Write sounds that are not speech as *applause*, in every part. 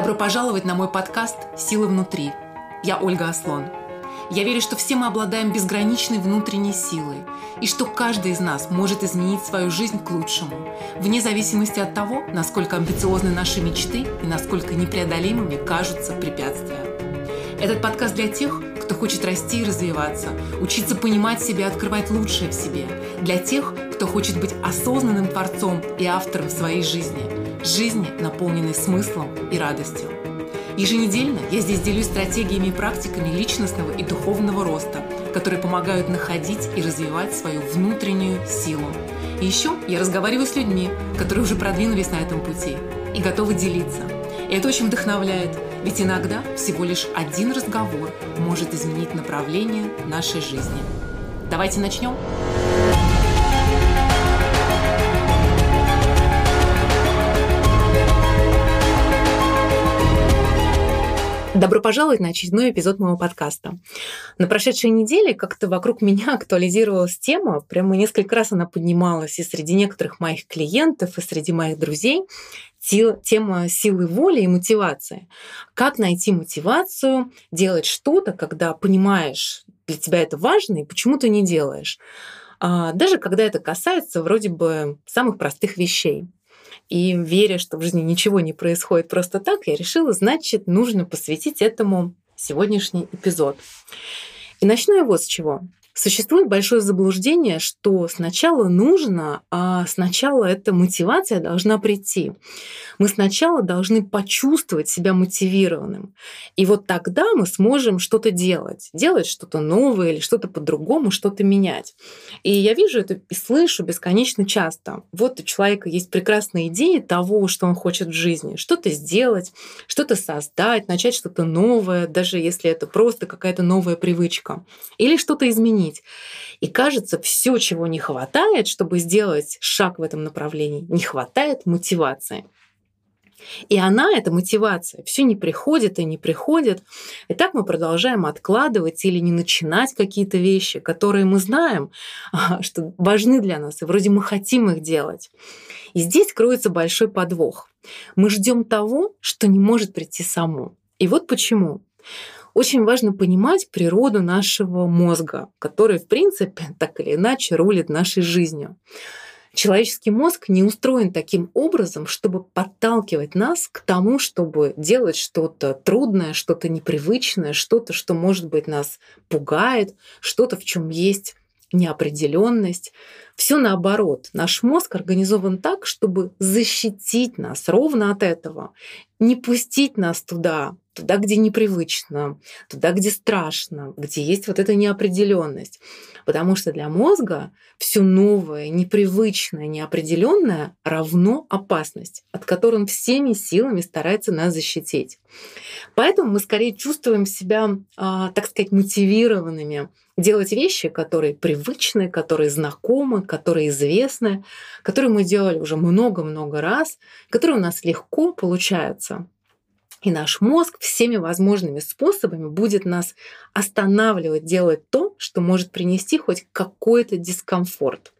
Добро пожаловать на мой подкаст «Сила внутри». Я Ольга Аслон. Я верю, что все мы обладаем безграничной внутренней силой, и что каждый из нас может изменить свою жизнь к лучшему, вне зависимости от того, насколько амбициозны наши мечты и насколько непреодолимыми кажутся препятствия. Этот подкаст для тех, кто хочет расти и развиваться, учиться понимать себя открывать лучшее в себе, для тех, кто хочет быть осознанным творцом и автором своей жизни – жизни, наполненной смыслом и радостью. Еженедельно я здесь делюсь стратегиями и практиками личностного и духовного роста, которые помогают находить и развивать свою внутреннюю силу. И еще я разговариваю с людьми, которые уже продвинулись на этом пути и готовы делиться. И это очень вдохновляет, ведь иногда всего лишь один разговор может изменить направление нашей жизни. Давайте начнем. Добро пожаловать на очередной эпизод моего подкаста. На прошедшей неделе как-то вокруг меня *laughs* актуализировалась тема, прямо несколько раз она поднималась и среди некоторых моих клиентов, и среди моих друзей, тема силы воли и мотивации. Как найти мотивацию делать что-то, когда понимаешь, для тебя это важно, и почему ты не делаешь. А, даже когда это касается вроде бы самых простых вещей. И веря, что в жизни ничего не происходит просто так, я решила, значит, нужно посвятить этому сегодняшний эпизод. И начну я вот с чего. Существует большое заблуждение, что сначала нужно, а сначала эта мотивация должна прийти. Мы сначала должны почувствовать себя мотивированным. И вот тогда мы сможем что-то делать. Делать что-то новое или что-то по-другому, что-то менять. И я вижу это и слышу бесконечно часто. Вот у человека есть прекрасная идея того, что он хочет в жизни. Что-то сделать, что-то создать, начать что-то новое, даже если это просто какая-то новая привычка. Или что-то изменить изменить. И кажется, все, чего не хватает, чтобы сделать шаг в этом направлении, не хватает мотивации. И она, эта мотивация, все не приходит и не приходит. И так мы продолжаем откладывать или не начинать какие-то вещи, которые мы знаем, *laughs* что важны для нас, и вроде мы хотим их делать. И здесь кроется большой подвох. Мы ждем того, что не может прийти само. И вот почему. Очень важно понимать природу нашего мозга, который, в принципе, *laughs* так или иначе рулит нашей жизнью. Человеческий мозг не устроен таким образом, чтобы подталкивать нас к тому, чтобы делать что-то трудное, что-то непривычное, что-то, что, может быть, нас пугает, что-то, в чем есть неопределенность. Все наоборот. Наш мозг организован так, чтобы защитить нас ровно от этого, не пустить нас туда, туда, где непривычно, туда, где страшно, где есть вот эта неопределенность. Потому что для мозга все новое, непривычное, неопределенное равно опасность, от которой он всеми силами старается нас защитить. Поэтому мы скорее чувствуем себя, а, так сказать, мотивированными делать вещи, которые привычны, которые знакомы, которые известны, которые мы делали уже много-много раз, которые у нас легко получаются. И наш мозг всеми возможными способами будет нас останавливать делать то, что может принести хоть какой-то дискомфорт.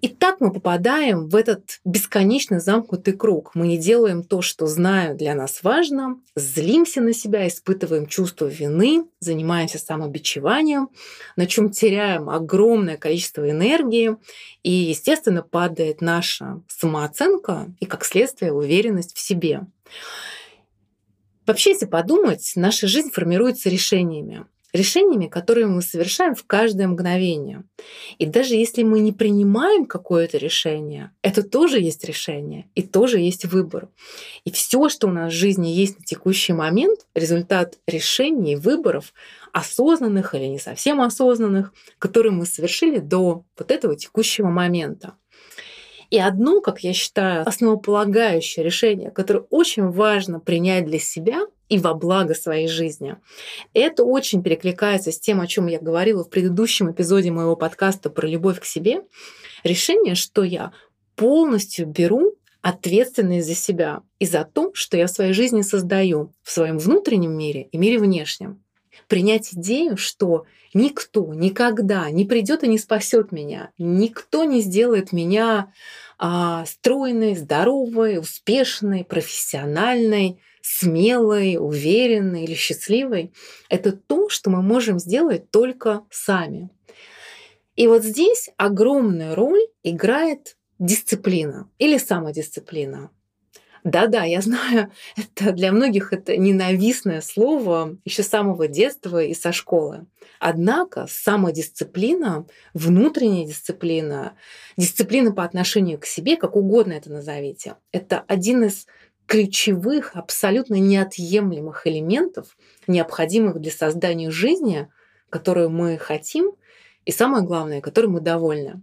И так мы попадаем в этот бесконечно замкнутый круг. Мы не делаем то, что знаю для нас важно, злимся на себя, испытываем чувство вины, занимаемся самобичеванием, на чем теряем огромное количество энергии, и, естественно, падает наша самооценка и, как следствие, уверенность в себе. Вообще, если подумать, наша жизнь формируется решениями решениями, которые мы совершаем в каждое мгновение. И даже если мы не принимаем какое-то решение, это тоже есть решение и тоже есть выбор. И все, что у нас в жизни есть на текущий момент, результат решений, выборов, осознанных или не совсем осознанных, которые мы совершили до вот этого текущего момента. И одно, как я считаю, основополагающее решение, которое очень важно принять для себя и во благо своей жизни. Это очень перекликается с тем, о чем я говорила в предыдущем эпизоде моего подкаста про любовь к себе. Решение, что я полностью беру ответственность за себя и за то, что я в своей жизни создаю в своем внутреннем мире и мире внешнем. Принять идею, что никто никогда не придет и не спасет меня, никто не сделает меня а, стройной, здоровой, успешной, профессиональной, смелой, уверенной или счастливой. Это то, что мы можем сделать только сами. И вот здесь огромную роль играет дисциплина или самодисциплина. Да-да, я знаю, *laughs* это для многих это ненавистное слово еще с самого детства и со школы. Однако самодисциплина, внутренняя дисциплина, дисциплина по отношению к себе, как угодно это назовите, это один из ключевых, абсолютно неотъемлемых элементов, необходимых для создания жизни, которую мы хотим, и самое главное, которой мы довольны.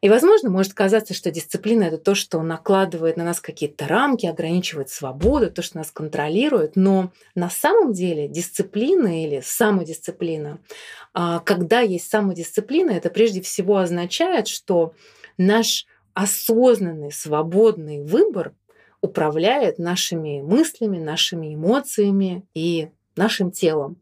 И, возможно, может казаться, что дисциплина это то, что накладывает на нас какие-то рамки, ограничивает свободу, то, что нас контролирует. Но на самом деле дисциплина или самодисциплина, а, когда есть самодисциплина, это прежде всего означает, что наш осознанный, свободный выбор управляет нашими мыслями, нашими эмоциями и нашим телом.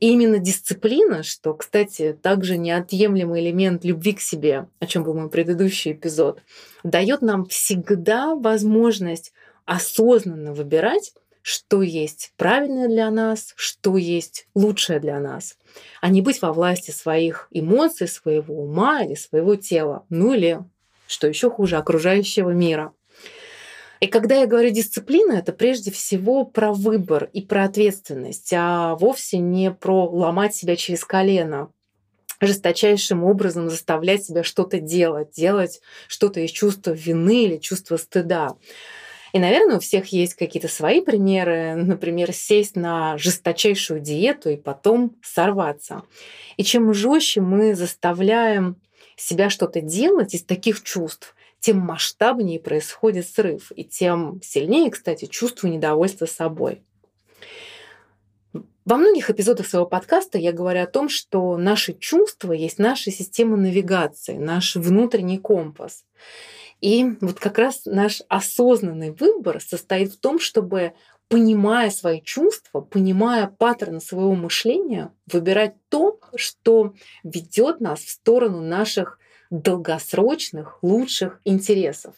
И именно дисциплина, что, кстати, также неотъемлемый элемент любви к себе, о чем был мой предыдущий эпизод, дает нам всегда возможность осознанно выбирать, что есть правильное для нас, что есть лучшее для нас, а не быть во власти своих эмоций, своего ума или своего тела, ну или, что еще хуже, окружающего мира. И когда я говорю дисциплина, это прежде всего про выбор и про ответственность, а вовсе не про ломать себя через колено, жесточайшим образом заставлять себя что-то делать, делать что-то из чувства вины или чувства стыда. И, наверное, у всех есть какие-то свои примеры, например, сесть на жесточайшую диету и потом сорваться. И чем жестче мы заставляем себя что-то делать из таких чувств, тем масштабнее происходит срыв, и тем сильнее, кстати, чувство недовольства собой. Во многих эпизодах своего подкаста я говорю о том, что наши чувства есть наша система навигации, наш внутренний компас. И вот как раз наш осознанный выбор состоит в том, чтобы понимая свои чувства, понимая паттерны своего мышления, выбирать то, что ведет нас в сторону наших долгосрочных, лучших интересов.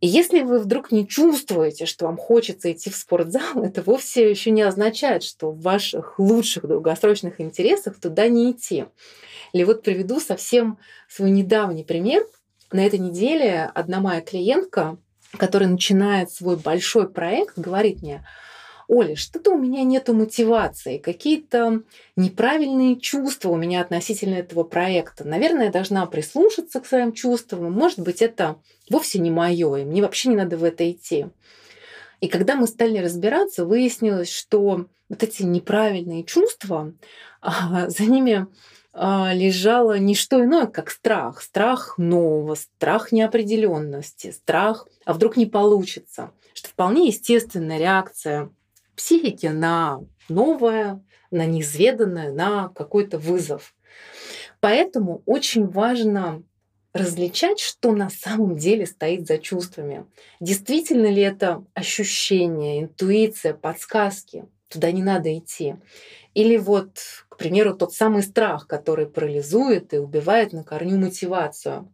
И если вы вдруг не чувствуете, что вам хочется идти в спортзал, *laughs* это вовсе еще не означает, что в ваших лучших долгосрочных интересах туда не идти. Или вот приведу совсем свой недавний пример. На этой неделе одна моя клиентка, которая начинает свой большой проект, говорит мне, Оля, что-то у меня нету мотивации, какие-то неправильные чувства у меня относительно этого проекта. Наверное, я должна прислушаться к своим чувствам. Может быть, это вовсе не мое, и мне вообще не надо в это идти. И когда мы стали разбираться, выяснилось, что вот эти неправильные чувства, *laughs* а, за ними а, лежало не что иное, как страх. Страх нового, страх неопределенности, страх, а вдруг не получится. Что вполне естественная реакция психики на новое, на неизведанное, на какой-то вызов. Поэтому очень важно различать, что на самом деле стоит за чувствами. Действительно ли это ощущение, интуиция, подсказки? Туда не надо идти. Или вот, к примеру, тот самый страх, который парализует и убивает на корню мотивацию.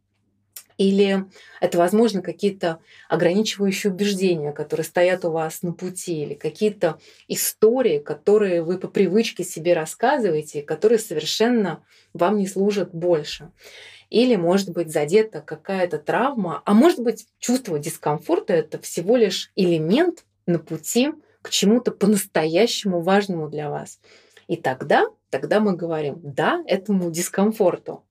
Или это, возможно, какие-то ограничивающие убеждения, которые стоят у вас на пути, или какие-то истории, которые вы по привычке себе рассказываете, которые совершенно вам не служат больше. Или, может быть, задета какая-то травма, а может быть, чувство дискомфорта — это всего лишь элемент на пути к чему-то по-настоящему важному для вас. И тогда, тогда мы говорим «да» этому дискомфорту.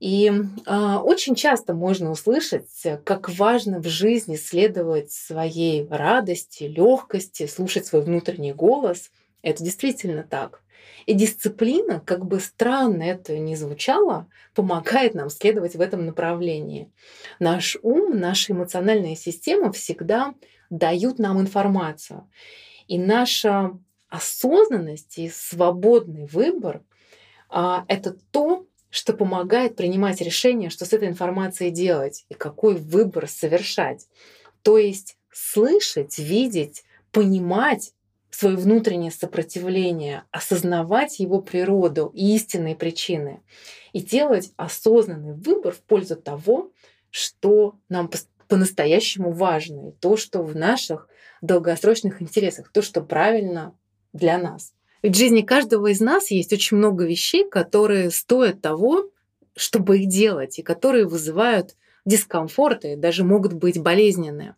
И э, очень часто можно услышать, как важно в жизни следовать своей радости, легкости, слушать свой внутренний голос. Это действительно так. И дисциплина, как бы странно это ни звучало, помогает нам следовать в этом направлении. Наш ум, наша эмоциональная система всегда дают нам информацию. И наша осознанность и свободный выбор а, это то, что помогает принимать решение, что с этой информацией делать и какой выбор совершать. То есть слышать, видеть, понимать свое внутреннее сопротивление, осознавать его природу и истинные причины и делать осознанный выбор в пользу того, что нам по-настоящему важно, и то, что в наших долгосрочных интересах, то, что правильно для нас. Ведь в жизни каждого из нас есть очень много вещей, которые стоят того, чтобы их делать, и которые вызывают дискомфорты, даже могут быть болезненные.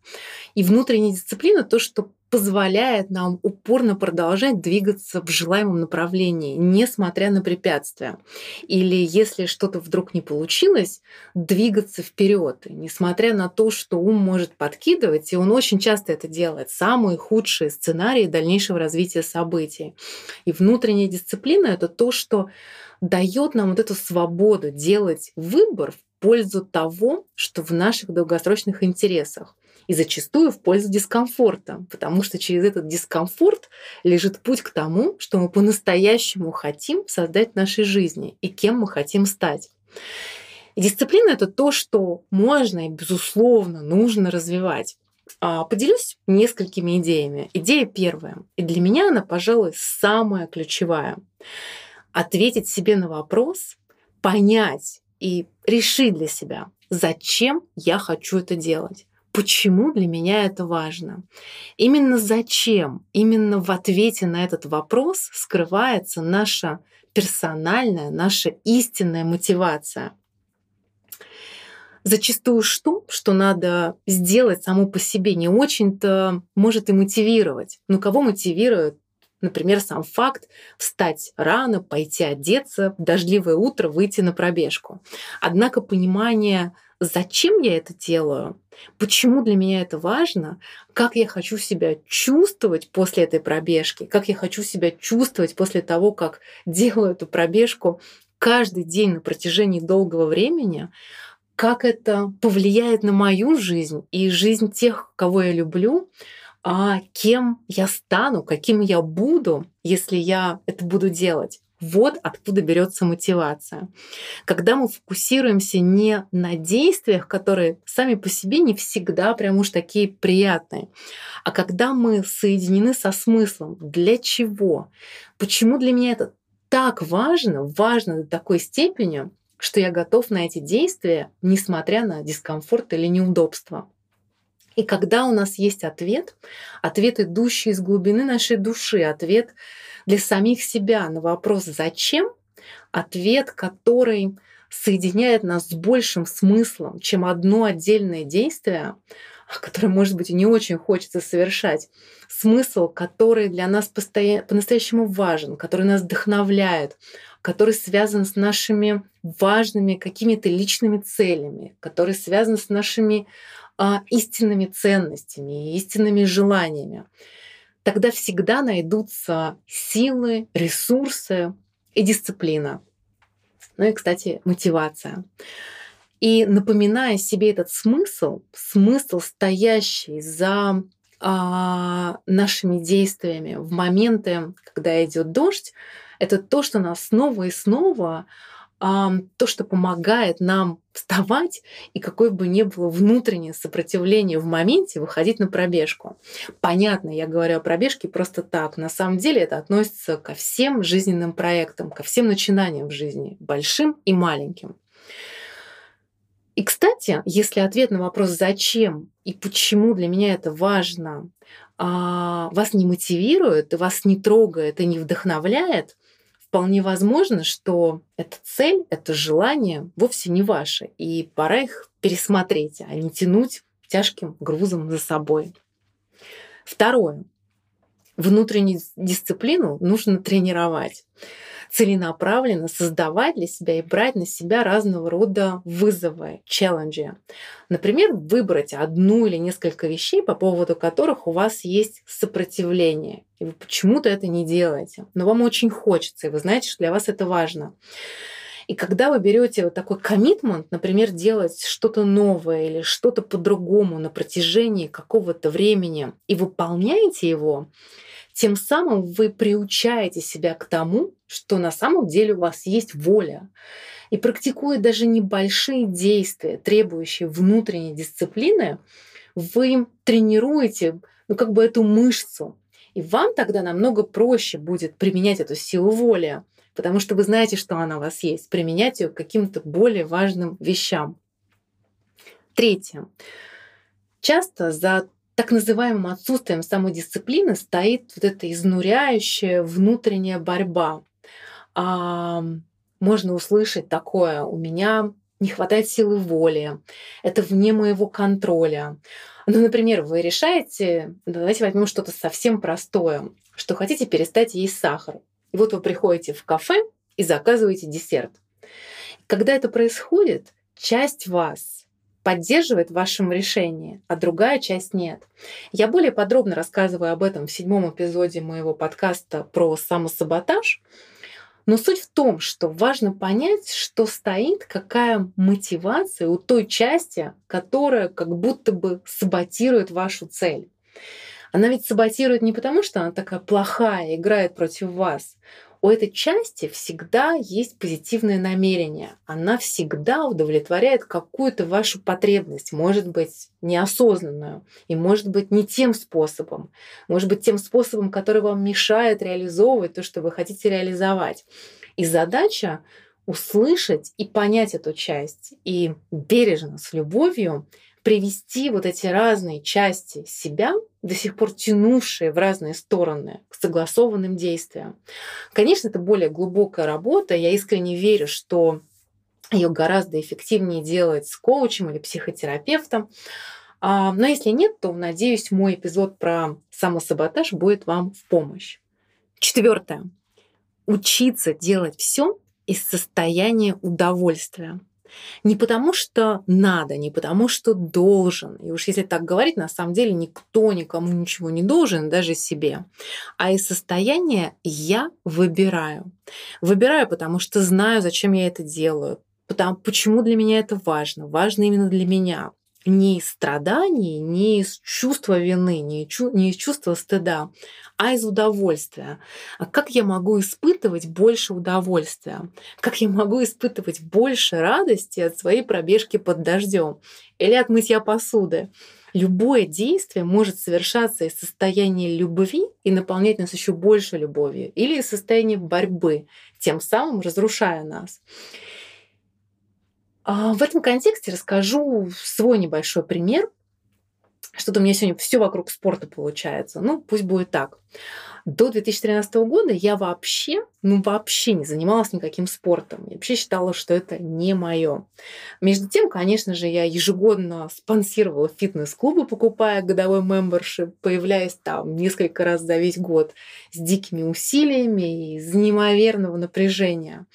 И внутренняя дисциплина — то, что позволяет нам упорно продолжать двигаться в желаемом направлении, несмотря на препятствия. Или если что-то вдруг не получилось, двигаться вперед, несмотря на то, что ум может подкидывать, и он очень часто это делает, самые худшие сценарии дальнейшего развития событий. И внутренняя дисциплина — это то, что дает нам вот эту свободу делать выбор в пользу того, что в наших долгосрочных интересах и зачастую в пользу дискомфорта, потому что через этот дискомфорт лежит путь к тому, что мы по-настоящему хотим создать в нашей жизни и кем мы хотим стать. И дисциплина — это то, что можно и, безусловно, нужно развивать. А, поделюсь несколькими идеями. Идея первая, и для меня она, пожалуй, самая ключевая. Ответить себе на вопрос, понять и решить для себя, зачем я хочу это делать почему для меня это важно. Именно зачем, именно в ответе на этот вопрос скрывается наша персональная, наша истинная мотивация. Зачастую что, что надо сделать само по себе, не очень-то может и мотивировать. Но кого мотивирует Например, сам факт встать рано, пойти одеться, в дождливое утро выйти на пробежку. Однако понимание зачем я это делаю, почему для меня это важно, как я хочу себя чувствовать после этой пробежки, как я хочу себя чувствовать после того, как делаю эту пробежку каждый день на протяжении долгого времени, как это повлияет на мою жизнь и жизнь тех, кого я люблю, а кем я стану, каким я буду, если я это буду делать. Вот откуда берется мотивация. Когда мы фокусируемся не на действиях, которые сами по себе не всегда прям уж такие приятные, а когда мы соединены со смыслом, для чего, почему для меня это так важно, важно до такой степени, что я готов на эти действия, несмотря на дискомфорт или неудобство. И когда у нас есть ответ, ответ, идущий из глубины нашей души, ответ для самих себя на вопрос «зачем?», ответ, который соединяет нас с большим смыслом, чем одно отдельное действие, которое, может быть, не очень хочется совершать, смысл, который для нас по-настоящему важен, который нас вдохновляет, который связан с нашими важными какими-то личными целями, который связан с нашими а, истинными ценностями, истинными желаниями тогда всегда найдутся силы, ресурсы и дисциплина. Ну и, кстати, мотивация. И напоминая себе этот смысл, смысл, стоящий за а, нашими действиями в моменты, когда идет дождь, это то, что нас снова и снова то, что помогает нам вставать и какое бы ни было внутреннее сопротивление в моменте выходить на пробежку. Понятно, я говорю о пробежке просто так. На самом деле это относится ко всем жизненным проектам, ко всем начинаниям в жизни, большим и маленьким. И, кстати, если ответ на вопрос «зачем» и «почему для меня это важно» а, вас не мотивирует, вас не трогает и не вдохновляет, вполне возможно, что эта цель, это желание вовсе не ваше, и пора их пересмотреть, а не тянуть тяжким грузом за собой. Второе. Внутреннюю дисциплину нужно тренировать целенаправленно создавать для себя и брать на себя разного рода вызовы, челленджи. Например, выбрать одну или несколько вещей, по поводу которых у вас есть сопротивление, и вы почему-то это не делаете, но вам очень хочется, и вы знаете, что для вас это важно. И когда вы берете вот такой коммитмент, например, делать что-то новое или что-то по-другому на протяжении какого-то времени и выполняете его, тем самым вы приучаете себя к тому, что на самом деле у вас есть воля. И практикуя даже небольшие действия, требующие внутренней дисциплины, вы тренируете ну, как бы эту мышцу. И вам тогда намного проще будет применять эту силу воли, потому что вы знаете, что она у вас есть, применять ее к каким-то более важным вещам. Третье. Часто за так называемым отсутствием самодисциплины стоит вот эта изнуряющая внутренняя борьба. А, можно услышать такое, у меня не хватает силы воли, это вне моего контроля. Ну, например, вы решаете, давайте возьмем что-то совсем простое, что хотите перестать есть сахар. И вот вы приходите в кафе и заказываете десерт. Когда это происходит, часть вас поддерживает в вашем решении, а другая часть нет. Я более подробно рассказываю об этом в седьмом эпизоде моего подкаста про самосаботаж. Но суть в том, что важно понять, что стоит, какая мотивация у той части, которая как будто бы саботирует вашу цель. Она ведь саботирует не потому, что она такая плохая, играет против вас у этой части всегда есть позитивное намерение. Она всегда удовлетворяет какую-то вашу потребность, может быть, неосознанную, и может быть не тем способом, может быть тем способом, который вам мешает реализовывать то, что вы хотите реализовать. И задача услышать и понять эту часть, и бережно, с любовью привести вот эти разные части себя, до сих пор тянувшие в разные стороны к согласованным действиям. Конечно, это более глубокая работа. Я искренне верю, что ее гораздо эффективнее делать с коучем или психотерапевтом. А, но если нет, то, надеюсь, мой эпизод про самосаботаж будет вам в помощь. Четвертое. Учиться делать все из состояния удовольствия. Не потому что надо, не потому что должен. И уж если так говорить, на самом деле никто никому ничего не должен, даже себе. А из состояния я выбираю. Выбираю, потому что знаю, зачем я это делаю. Потому, почему для меня это важно? Важно именно для меня не из страданий, не из чувства вины, не, не из чувства стыда, а из удовольствия. А как я могу испытывать больше удовольствия? Как я могу испытывать больше радости от своей пробежки под дождем или от мытья посуды? Любое действие может совершаться из состояния любви и наполнять нас еще больше любовью, или из состояния борьбы, тем самым разрушая нас. А, в этом контексте расскажу свой небольшой пример. Что-то у меня сегодня все вокруг спорта получается. Ну, пусть будет так. До 2013 года я вообще, ну вообще не занималась никаким спортом. Я вообще считала, что это не мое. Между тем, конечно же, я ежегодно спонсировала фитнес-клубы, покупая годовой мембершип, появляясь там несколько раз за весь год с дикими усилиями и из неимоверного напряжения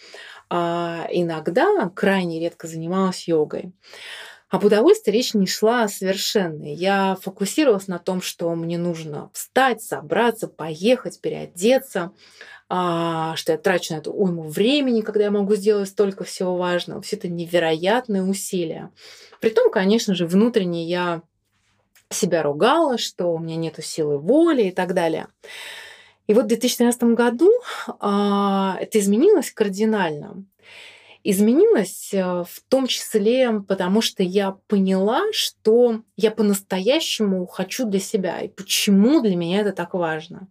а иногда, крайне редко занималась йогой. Об удовольствии речь не шла совершенно. Я фокусировалась на том, что мне нужно встать, собраться, поехать, переодеться, а, что я трачу на это уйму времени, когда я могу сделать столько всего важного. Все это невероятные усилия. Притом, конечно же, внутренне я себя ругала, что у меня нет силы воли и так далее. И вот в 2013 году а, это изменилось кардинально. Изменилось э, в том числе потому, что я поняла, что я по-настоящему хочу для себя и почему для меня это так важно.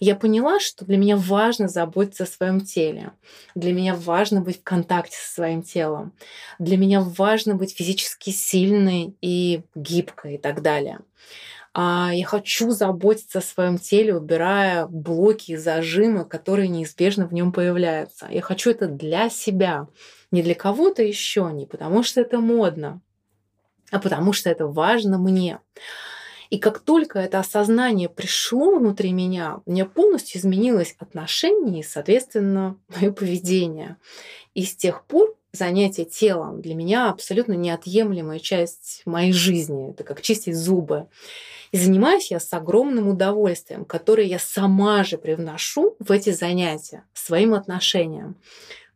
Я поняла, что для меня важно заботиться о своем теле. Для меня важно быть в контакте со своим телом. Для меня важно быть физически сильной и гибкой и так далее. А, я хочу заботиться о своем теле, убирая блоки и зажимы, которые неизбежно в нем появляются. Я хочу это для себя, не для кого-то еще, не потому что это модно, а потому что это важно мне. И как только это осознание пришло внутри меня, у меня полностью изменилось отношение и, соответственно, *laughs* мое поведение. И с тех пор занятие телом для меня абсолютно неотъемлемая часть моей жизни. Это как чистить зубы. И занимаюсь я с огромным удовольствием, которое я сама же привношу в эти занятия своим отношениям.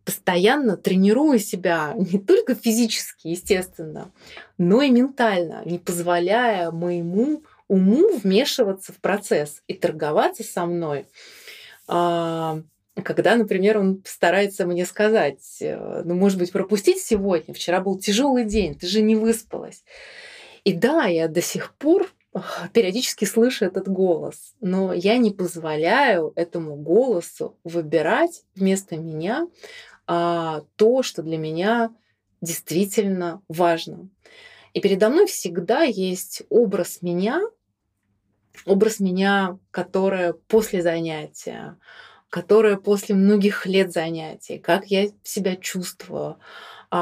Постоянно тренирую себя *laughs* не только физически, естественно, но и ментально, не позволяя моему уму вмешиваться в процесс и торговаться со мной а, когда, например, он старается мне сказать, э, ну, может быть, пропустить сегодня, вчера был тяжелый день, ты же не выспалась. И да, я до сих пор *laughs* периодически слышу этот голос, но я не позволяю этому голосу выбирать вместо меня а, то, что для меня действительно важно. И передо мной всегда есть образ меня, образ меня, которая после занятия, которая после многих лет занятий, как я себя чувствую,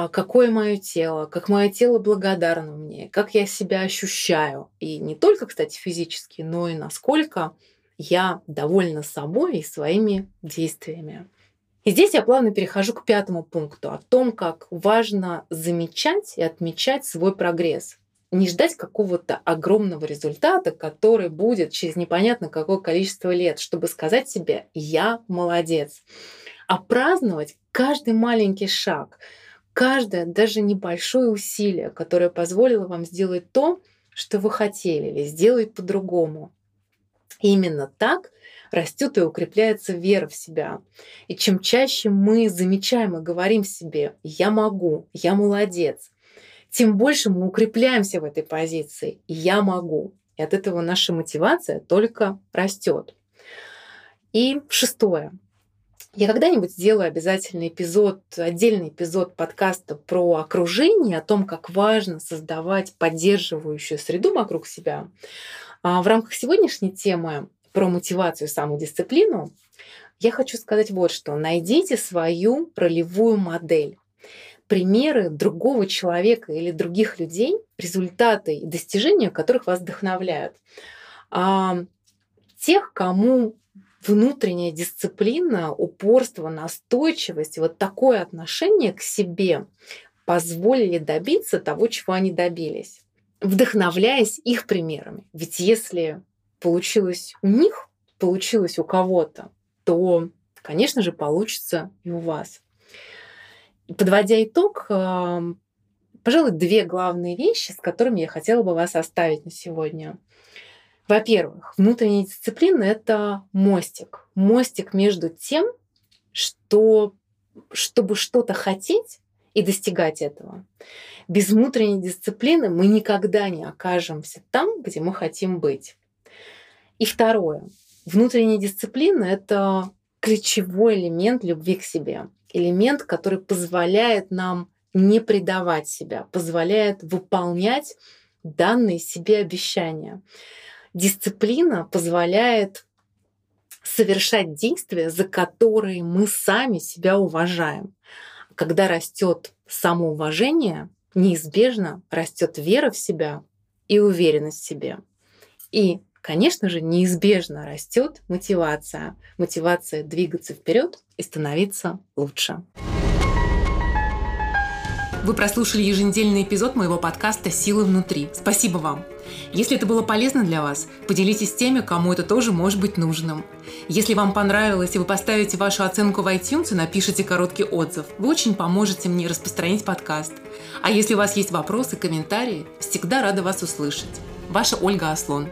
какое мое тело, как мое тело благодарно мне, как я себя ощущаю. И не только, кстати, физически, но и насколько я довольна собой и своими действиями. И здесь я плавно перехожу к пятому пункту о том, как важно замечать и отмечать свой прогресс. Не ждать какого-то огромного результата, который будет через непонятно какое количество лет, чтобы сказать себе «я молодец», а праздновать каждый маленький шаг, каждое даже небольшое усилие, которое позволило вам сделать то, что вы хотели, или сделать по-другому. Именно так растет и укрепляется вера в себя. И чем чаще мы замечаем и говорим себе «я могу», «я молодец», тем больше мы укрепляемся в этой позиции «я могу». И от этого наша мотивация только растет. И шестое. Я когда-нибудь сделаю обязательный эпизод, отдельный эпизод подкаста про окружение, о том, как важно создавать поддерживающую среду вокруг себя. А в рамках сегодняшней темы про мотивацию и самодисциплину, я хочу сказать вот что. Найдите свою ролевую модель. Примеры другого человека или других людей, результаты и достижения которых вас вдохновляют. А тех, кому внутренняя дисциплина, упорство, настойчивость, вот такое отношение к себе позволили добиться того, чего они добились, вдохновляясь их примерами. Ведь если получилось у них, получилось у кого-то, то, конечно же, получится и у вас. Подводя итог, пожалуй, две главные вещи, с которыми я хотела бы вас оставить на сегодня. Во-первых, внутренняя дисциплина — это мостик. Мостик между тем, что, чтобы что-то хотеть и достигать этого. Без внутренней дисциплины мы никогда не окажемся там, где мы хотим быть. И второе. Внутренняя дисциплина — это ключевой элемент любви к себе. Элемент, который позволяет нам не предавать себя, позволяет выполнять данные себе обещания. Дисциплина позволяет совершать действия, за которые мы сами себя уважаем. Когда растет самоуважение, неизбежно растет вера в себя и уверенность в себе. И конечно же, неизбежно растет мотивация. Мотивация двигаться вперед и становиться лучше. Вы прослушали еженедельный эпизод моего подкаста «Силы внутри». Спасибо вам! Если это было полезно для вас, поделитесь с теми, кому это тоже может быть нужным. Если вам понравилось и вы поставите вашу оценку в iTunes и напишите короткий отзыв, вы очень поможете мне распространить подкаст. А если у вас есть вопросы, комментарии, всегда рада вас услышать. Ваша Ольга Аслон.